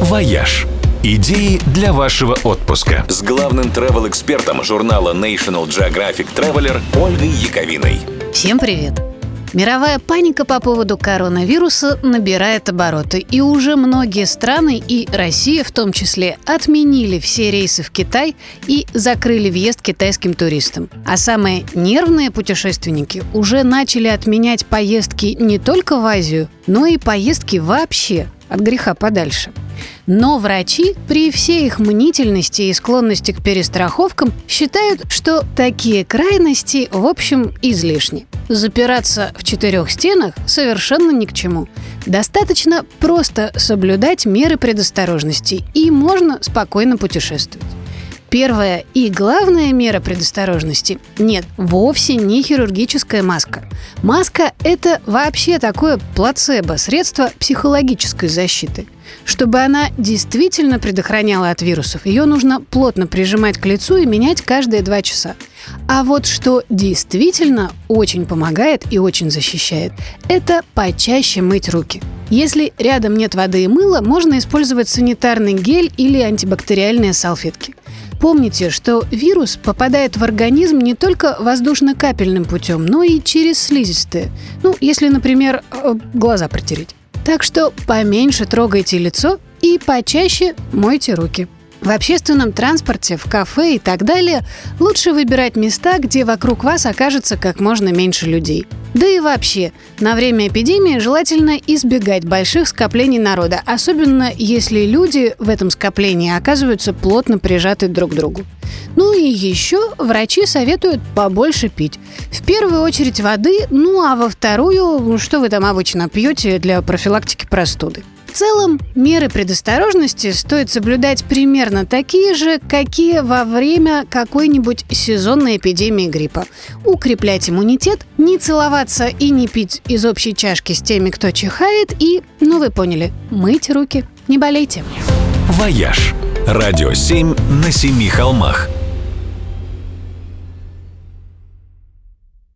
«Вояж». Идеи для вашего отпуска. С главным travel-экспертом журнала National Geographic Traveler Ольгой Яковиной. Всем привет! Мировая паника по поводу коронавируса набирает обороты, и уже многие страны, и Россия в том числе, отменили все рейсы в Китай и закрыли въезд китайским туристам. А самые нервные путешественники уже начали отменять поездки не только в Азию, но и поездки вообще от греха подальше. Но врачи при всей их мнительности и склонности к перестраховкам считают, что такие крайности, в общем, излишни. Запираться в четырех стенах совершенно ни к чему. Достаточно просто соблюдать меры предосторожности, и можно спокойно путешествовать. Первая и главная мера предосторожности – нет, вовсе не хирургическая маска. Маска – это вообще такое плацебо, средство психологической защиты. Чтобы она действительно предохраняла от вирусов, ее нужно плотно прижимать к лицу и менять каждые два часа. А вот что действительно очень помогает и очень защищает, это почаще мыть руки. Если рядом нет воды и мыла, можно использовать санитарный гель или антибактериальные салфетки. Помните, что вирус попадает в организм не только воздушно-капельным путем, но и через слизистые. Ну, если, например, э, глаза протереть. Так что поменьше трогайте лицо и почаще мойте руки. В общественном транспорте, в кафе и так далее лучше выбирать места, где вокруг вас окажется как можно меньше людей. Да и вообще, на время эпидемии желательно избегать больших скоплений народа, особенно если люди в этом скоплении оказываются плотно прижаты друг к другу. Ну и еще врачи советуют побольше пить. В первую очередь воды, ну а во вторую, что вы там обычно пьете для профилактики простуды. В целом, меры предосторожности стоит соблюдать примерно такие же, какие во время какой-нибудь сезонной эпидемии гриппа. Укреплять иммунитет, не целоваться и не пить из общей чашки с теми, кто чихает, и, ну вы поняли, мыть руки. Не болейте. «Вояж» – радио 7 на семи холмах –